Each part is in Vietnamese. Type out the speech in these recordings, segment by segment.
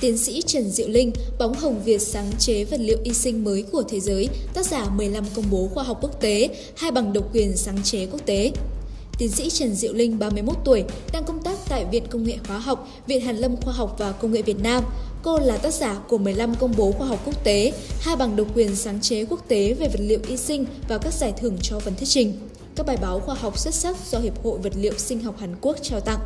Tiến sĩ Trần Diệu Linh, bóng hồng Việt sáng chế vật liệu y sinh mới của thế giới, tác giả 15 công bố khoa học quốc tế, hai bằng độc quyền sáng chế quốc tế. Tiến sĩ Trần Diệu Linh, 31 tuổi, đang công tác tại Viện Công nghệ Hóa học, Viện Hàn lâm Khoa học và Công nghệ Việt Nam. Cô là tác giả của 15 công bố khoa học quốc tế, hai bằng độc quyền sáng chế quốc tế về vật liệu y sinh và các giải thưởng cho phần thuyết trình. Các bài báo khoa học xuất sắc do Hiệp hội Vật liệu Sinh học Hàn Quốc trao tặng.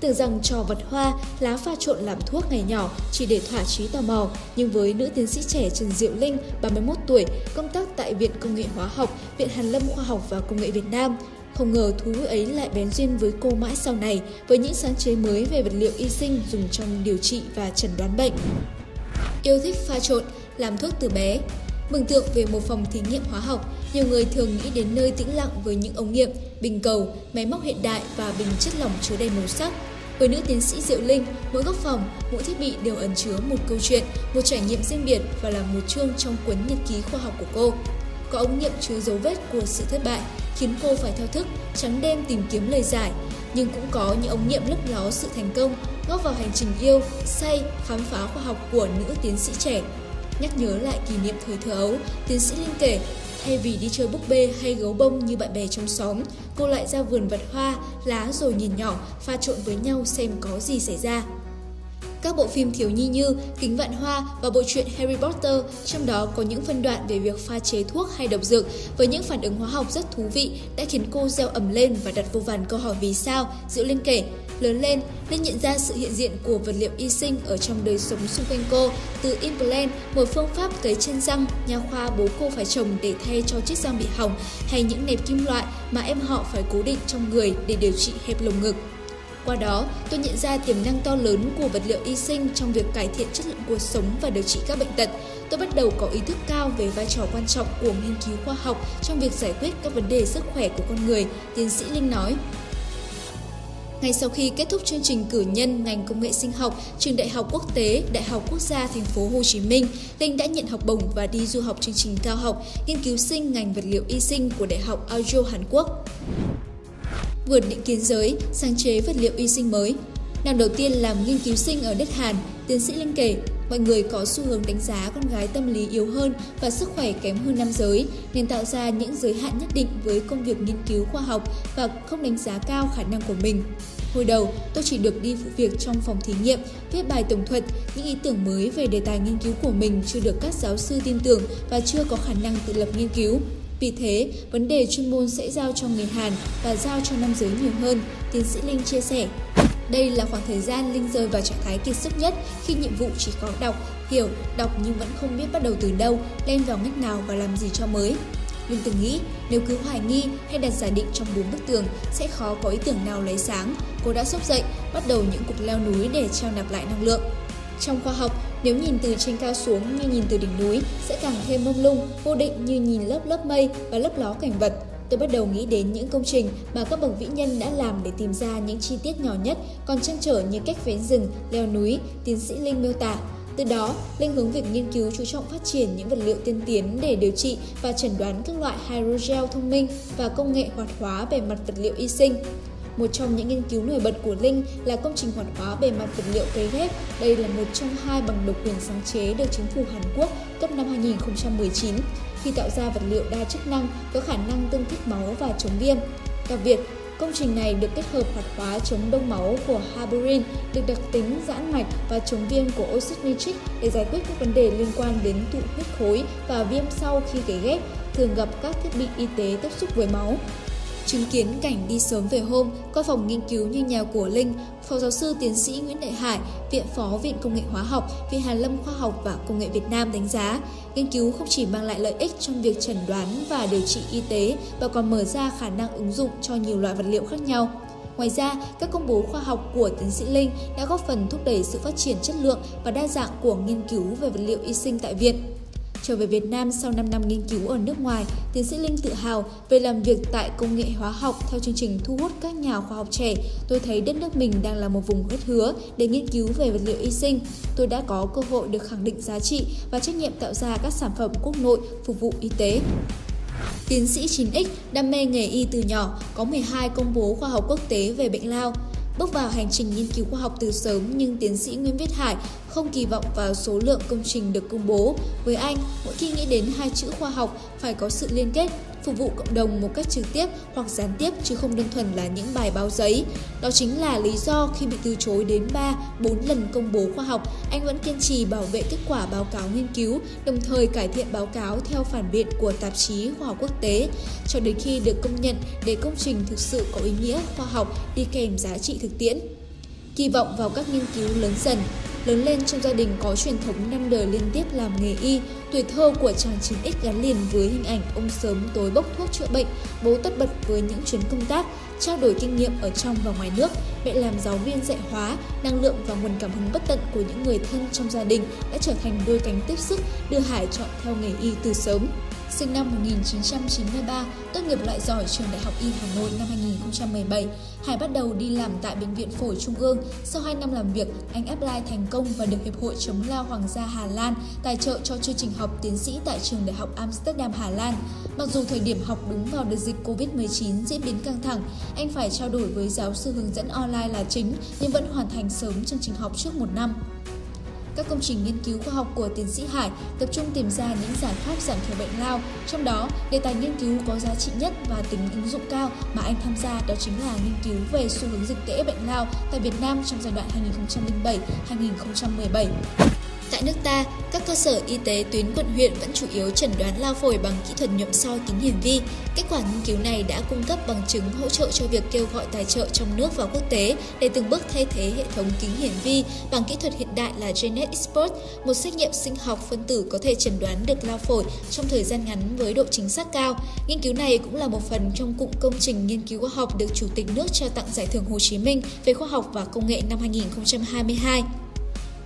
Tưởng rằng trò vật hoa, lá pha trộn làm thuốc ngày nhỏ chỉ để thỏa chí tò mò, nhưng với nữ tiến sĩ trẻ Trần Diệu Linh, 31 tuổi, công tác tại Viện Công nghệ Hóa học, Viện Hàn lâm Khoa học và Công nghệ Việt Nam, không ngờ thú ấy lại bén duyên với cô mãi sau này với những sáng chế mới về vật liệu y sinh dùng trong điều trị và chẩn đoán bệnh. Yêu thích pha trộn, làm thuốc từ bé. Mừng tượng về một phòng thí nghiệm hóa học, nhiều người thường nghĩ đến nơi tĩnh lặng với những ống nghiệm, bình cầu, máy móc hiện đại và bình chất lỏng chứa đầy màu sắc. Với nữ tiến sĩ Diệu Linh, mỗi góc phòng, mỗi thiết bị đều ẩn chứa một câu chuyện, một trải nghiệm riêng biệt và là một chương trong cuốn nhật ký khoa học của cô. Có ống nghiệm chứa dấu vết của sự thất bại, khiến cô phải thao thức, trắng đêm tìm kiếm lời giải. Nhưng cũng có những ống nghiệm lấp ló sự thành công, góp vào hành trình yêu, say, khám phá khoa học của nữ tiến sĩ trẻ. Nhắc nhớ lại kỷ niệm thời thơ ấu, tiến sĩ Linh kể, thay vì đi chơi búp bê hay gấu bông như bạn bè trong xóm, cô lại ra vườn vật hoa, lá rồi nhìn nhỏ, pha trộn với nhau xem có gì xảy ra. Các bộ phim thiếu nhi như Kính Vạn Hoa và bộ truyện Harry Potter, trong đó có những phân đoạn về việc pha chế thuốc hay độc dược với những phản ứng hóa học rất thú vị đã khiến cô gieo ẩm lên và đặt vô vàn câu hỏi vì sao, Diệu Linh kể. Lớn lên, Linh nhận ra sự hiện diện của vật liệu y sinh ở trong đời sống xung quanh cô, từ implant, một phương pháp cấy chân răng, nha khoa bố cô phải trồng để thay cho chiếc răng bị hỏng, hay những nẹp kim loại mà em họ phải cố định trong người để điều trị hẹp lồng ngực. Qua đó, tôi nhận ra tiềm năng to lớn của vật liệu y sinh trong việc cải thiện chất lượng cuộc sống và điều trị các bệnh tật. Tôi bắt đầu có ý thức cao về vai trò quan trọng của nghiên cứu khoa học trong việc giải quyết các vấn đề sức khỏe của con người, tiến sĩ Linh nói. Ngay sau khi kết thúc chương trình cử nhân ngành công nghệ sinh học, trường Đại học Quốc tế, Đại học Quốc gia thành phố Hồ Chí Minh, Linh đã nhận học bổng và đi du học chương trình cao học nghiên cứu sinh ngành vật liệu y sinh của Đại học Aojo Hàn Quốc vượt định kiến giới, sáng chế vật liệu y sinh mới. Năm đầu tiên làm nghiên cứu sinh ở đất Hàn, tiến sĩ Linh kể, mọi người có xu hướng đánh giá con gái tâm lý yếu hơn và sức khỏe kém hơn nam giới, nên tạo ra những giới hạn nhất định với công việc nghiên cứu khoa học và không đánh giá cao khả năng của mình. Hồi đầu, tôi chỉ được đi phụ việc trong phòng thí nghiệm, viết bài tổng thuật, những ý tưởng mới về đề tài nghiên cứu của mình chưa được các giáo sư tin tưởng và chưa có khả năng tự lập nghiên cứu. Vì thế, vấn đề chuyên môn sẽ giao cho người Hàn và giao cho nam giới nhiều hơn, tiến sĩ Linh chia sẻ. Đây là khoảng thời gian Linh rơi vào trạng thái kiệt sức nhất khi nhiệm vụ chỉ có đọc, hiểu, đọc nhưng vẫn không biết bắt đầu từ đâu, lên vào ngách nào và làm gì cho mới. Linh từng nghĩ nếu cứ hoài nghi hay đặt giả định trong bốn bức tường sẽ khó có ý tưởng nào lấy sáng. Cô đã sốc dậy, bắt đầu những cuộc leo núi để trao nạp lại năng lượng. Trong khoa học, nếu nhìn từ trên cao xuống như nhìn từ đỉnh núi sẽ càng thêm mông lung, vô định như nhìn lớp lớp mây và lớp ló cảnh vật. Tôi bắt đầu nghĩ đến những công trình mà các bậc vĩ nhân đã làm để tìm ra những chi tiết nhỏ nhất còn trăn trở như cách vén rừng, leo núi, tiến sĩ Linh miêu tả. Từ đó, Linh hướng việc nghiên cứu chú trọng phát triển những vật liệu tiên tiến để điều trị và chẩn đoán các loại hydrogel thông minh và công nghệ hoạt hóa bề mặt vật liệu y sinh. Một trong những nghiên cứu nổi bật của Linh là công trình hoạt hóa bề mặt vật liệu cấy ghép. Đây là một trong hai bằng độc quyền sáng chế được chính phủ Hàn Quốc cấp năm 2019 khi tạo ra vật liệu đa chức năng có khả năng tương thích máu và chống viêm. Đặc biệt, Công trình này được kết hợp hoạt hóa chống đông máu của Haburin, được đặc tính giãn mạch và chống viêm của oxit nitric để giải quyết các vấn đề liên quan đến tụ huyết khối và viêm sau khi cấy ghép, thường gặp các thiết bị y tế tiếp xúc với máu. Chứng kiến cảnh đi sớm về hôm, qua phòng nghiên cứu như nhà của Linh, Phó giáo sư tiến sĩ Nguyễn Đại Hải, Viện Phó Viện Công nghệ Hóa học, Viện Hàn lâm Khoa học và Công nghệ Việt Nam đánh giá, nghiên cứu không chỉ mang lại lợi ích trong việc chẩn đoán và điều trị y tế mà còn mở ra khả năng ứng dụng cho nhiều loại vật liệu khác nhau. Ngoài ra, các công bố khoa học của tiến sĩ Linh đã góp phần thúc đẩy sự phát triển chất lượng và đa dạng của nghiên cứu về vật liệu y sinh tại viện. Trở về Việt Nam sau 5 năm nghiên cứu ở nước ngoài, tiến sĩ Linh tự hào về làm việc tại công nghệ hóa học theo chương trình thu hút các nhà khoa học trẻ. Tôi thấy đất nước mình đang là một vùng rất hứa để nghiên cứu về vật liệu y sinh. Tôi đã có cơ hội được khẳng định giá trị và trách nhiệm tạo ra các sản phẩm quốc nội phục vụ y tế. Tiến sĩ 9X đam mê nghề y từ nhỏ, có 12 công bố khoa học quốc tế về bệnh lao. Bước vào hành trình nghiên cứu khoa học từ sớm nhưng tiến sĩ Nguyễn Viết Hải không kỳ vọng vào số lượng công trình được công bố. Với anh, mỗi khi nghĩ đến hai chữ khoa học phải có sự liên kết, phục vụ cộng đồng một cách trực tiếp hoặc gián tiếp chứ không đơn thuần là những bài báo giấy. Đó chính là lý do khi bị từ chối đến 3, 4 lần công bố khoa học, anh vẫn kiên trì bảo vệ kết quả báo cáo nghiên cứu, đồng thời cải thiện báo cáo theo phản biện của tạp chí khoa học quốc tế, cho đến khi được công nhận để công trình thực sự có ý nghĩa khoa học đi kèm giá trị thực tiễn. Kỳ vọng vào các nghiên cứu lớn dần, Lớn lên trong gia đình có truyền thống năm đời liên tiếp làm nghề y, tuổi thơ của chàng 9X gắn liền với hình ảnh ông sớm tối bốc thuốc chữa bệnh, bố tất bật với những chuyến công tác, trao đổi kinh nghiệm ở trong và ngoài nước, mẹ làm giáo viên dạy hóa, năng lượng và nguồn cảm hứng bất tận của những người thân trong gia đình đã trở thành đôi cánh tiếp sức đưa Hải chọn theo nghề y từ sớm sinh năm 1993, tốt nghiệp loại giỏi trường Đại học Y Hà Nội năm 2017. Hải bắt đầu đi làm tại Bệnh viện Phổi Trung ương. Sau 2 năm làm việc, anh apply thành công và được Hiệp hội chống lao Hoàng gia Hà Lan tài trợ cho chương trình học tiến sĩ tại trường Đại học Amsterdam Hà Lan. Mặc dù thời điểm học đúng vào đợt dịch Covid-19 diễn biến căng thẳng, anh phải trao đổi với giáo sư hướng dẫn online là chính nhưng vẫn hoàn thành sớm chương trình học trước một năm các công trình nghiên cứu khoa học của tiến sĩ Hải tập trung tìm ra những giải pháp giảm thiểu bệnh lao, trong đó đề tài nghiên cứu có giá trị nhất và tính ứng dụng cao mà anh tham gia đó chính là nghiên cứu về xu hướng dịch tễ bệnh lao tại Việt Nam trong giai đoạn 2007-2017. Tại nước ta, các cơ sở y tế tuyến quận huyện vẫn chủ yếu chẩn đoán lao phổi bằng kỹ thuật nhuộm soi kính hiển vi. Kết quả nghiên cứu này đã cung cấp bằng chứng hỗ trợ cho việc kêu gọi tài trợ trong nước và quốc tế để từng bước thay thế hệ thống kính hiển vi bằng kỹ thuật hiện đại là Genet Expert, một xét nghiệm sinh học phân tử có thể chẩn đoán được lao phổi trong thời gian ngắn với độ chính xác cao. Nghiên cứu này cũng là một phần trong cụm công trình nghiên cứu khoa học được Chủ tịch nước trao tặng Giải thưởng Hồ Chí Minh về khoa học và công nghệ năm 2022.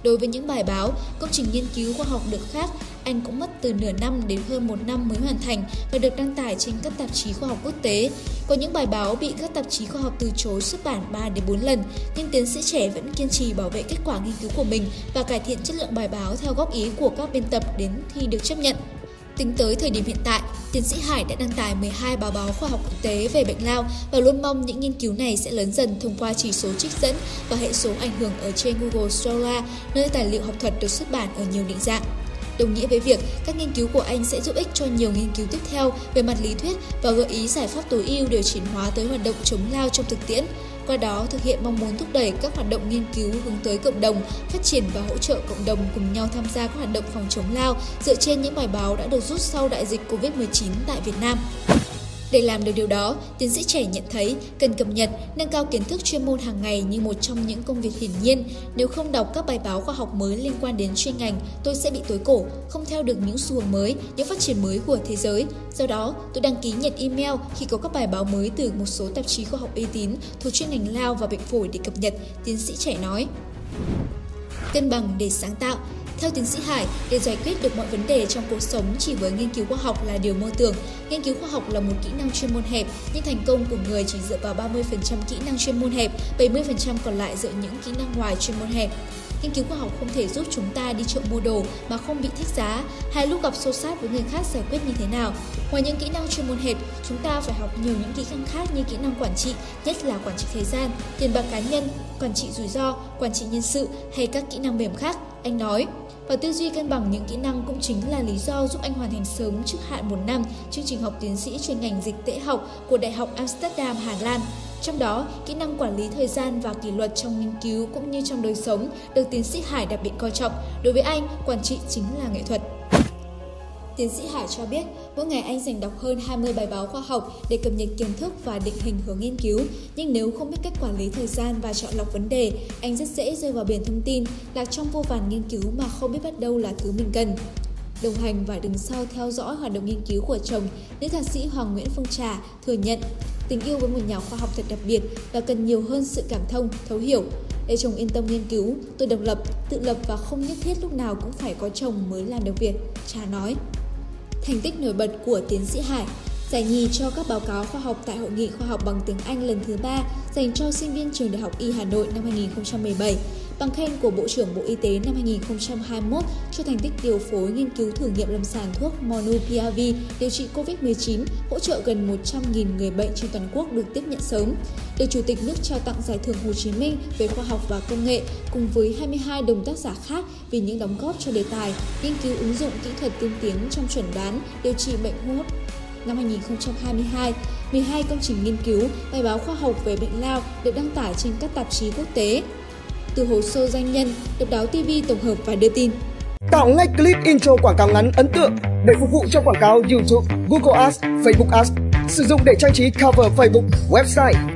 Đối với những bài báo, công trình nghiên cứu khoa học được khác, anh cũng mất từ nửa năm đến hơn một năm mới hoàn thành và được đăng tải trên các tạp chí khoa học quốc tế. Có những bài báo bị các tạp chí khoa học từ chối xuất bản 3 đến 4 lần, nhưng tiến sĩ trẻ vẫn kiên trì bảo vệ kết quả nghiên cứu của mình và cải thiện chất lượng bài báo theo góp ý của các biên tập đến khi được chấp nhận. Tính tới thời điểm hiện tại, tiến sĩ Hải đã đăng tải 12 báo báo khoa học quốc tế về bệnh lao và luôn mong những nghiên cứu này sẽ lớn dần thông qua chỉ số trích dẫn và hệ số ảnh hưởng ở trên Google Scholar, nơi tài liệu học thuật được xuất bản ở nhiều định dạng. Đồng nghĩa với việc các nghiên cứu của anh sẽ giúp ích cho nhiều nghiên cứu tiếp theo về mặt lý thuyết và gợi ý giải pháp tối ưu để chuyển hóa tới hoạt động chống lao trong thực tiễn qua đó thực hiện mong muốn thúc đẩy các hoạt động nghiên cứu hướng tới cộng đồng, phát triển và hỗ trợ cộng đồng cùng nhau tham gia các hoạt động phòng chống lao dựa trên những bài báo đã được rút sau đại dịch COVID-19 tại Việt Nam. Để làm được điều đó, tiến sĩ trẻ nhận thấy cần cập nhật, nâng cao kiến thức chuyên môn hàng ngày như một trong những công việc hiển nhiên. Nếu không đọc các bài báo khoa học mới liên quan đến chuyên ngành, tôi sẽ bị tối cổ, không theo được những xu hướng mới, những phát triển mới của thế giới. Do đó, tôi đăng ký nhận email khi có các bài báo mới từ một số tạp chí khoa học uy tín thuộc chuyên ngành lao và bệnh phổi để cập nhật, tiến sĩ trẻ nói. Cân bằng để sáng tạo theo tiến sĩ Hải, để giải quyết được mọi vấn đề trong cuộc sống chỉ với nghiên cứu khoa học là điều mơ tưởng. Nghiên cứu khoa học là một kỹ năng chuyên môn hẹp, nhưng thành công của người chỉ dựa vào 30% kỹ năng chuyên môn hẹp, 70% còn lại dựa những kỹ năng ngoài chuyên môn hẹp. Nghiên cứu khoa học không thể giúp chúng ta đi chợ mua đồ mà không bị thích giá, hay lúc gặp xô sát với người khác giải quyết như thế nào. Ngoài những kỹ năng chuyên môn hẹp, chúng ta phải học nhiều những kỹ năng khác như kỹ năng quản trị, nhất là quản trị thời gian, tiền bạc cá nhân, quản trị rủi ro, quản trị nhân sự hay các kỹ năng mềm khác. Anh nói, và tư duy cân bằng những kỹ năng cũng chính là lý do giúp anh hoàn thành sớm trước hạn một năm chương trình học tiến sĩ chuyên ngành dịch tễ học của Đại học Amsterdam, Hà Lan. Trong đó, kỹ năng quản lý thời gian và kỷ luật trong nghiên cứu cũng như trong đời sống được tiến sĩ Hải đặc biệt coi trọng. Đối với anh, quản trị chính là nghệ thuật. Tiến sĩ Hải cho biết, mỗi ngày anh dành đọc hơn 20 bài báo khoa học để cập nhật kiến thức và định hình hướng nghiên cứu. Nhưng nếu không biết cách quản lý thời gian và chọn lọc vấn đề, anh rất dễ rơi vào biển thông tin, lạc trong vô vàn nghiên cứu mà không biết bắt đâu là thứ mình cần. Đồng hành và đứng sau theo dõi hoạt động nghiên cứu của chồng, nữ thạc sĩ Hoàng Nguyễn Phương Trà thừa nhận tình yêu với một nhà khoa học thật đặc biệt và cần nhiều hơn sự cảm thông, thấu hiểu. Để chồng yên tâm nghiên cứu, tôi độc lập, tự lập và không nhất thiết lúc nào cũng phải có chồng mới làm được việc, Trà nói. Thành tích nổi bật của tiến sĩ Hải. Giải nhì cho các báo cáo khoa học tại Hội nghị khoa học bằng tiếng Anh lần thứ 3 dành cho sinh viên trường Đại học Y Hà Nội năm 2017 bằng khen của Bộ trưởng Bộ Y tế năm 2021 cho thành tích điều phối nghiên cứu thử nghiệm lâm sàng thuốc Monupiravir điều trị COVID-19, hỗ trợ gần 100.000 người bệnh trên toàn quốc được tiếp nhận sớm. Được Chủ tịch nước trao tặng Giải thưởng Hồ Chí Minh về khoa học và công nghệ cùng với 22 đồng tác giả khác vì những đóng góp cho đề tài nghiên cứu ứng dụng kỹ thuật tiên tiến trong chuẩn đoán điều trị bệnh hô hấp năm 2022, 12 công trình nghiên cứu, bài báo khoa học về bệnh lao được đăng tải trên các tạp chí quốc tế từ hồ sơ doanh nhân, Độc đáo TV tổng hợp và đưa tin. Tạo ngay clip intro quảng cáo ngắn ấn tượng để phục vụ cho quảng cáo YouTube, Google Ads, Facebook Ads. Sử dụng để trang trí cover Facebook, website,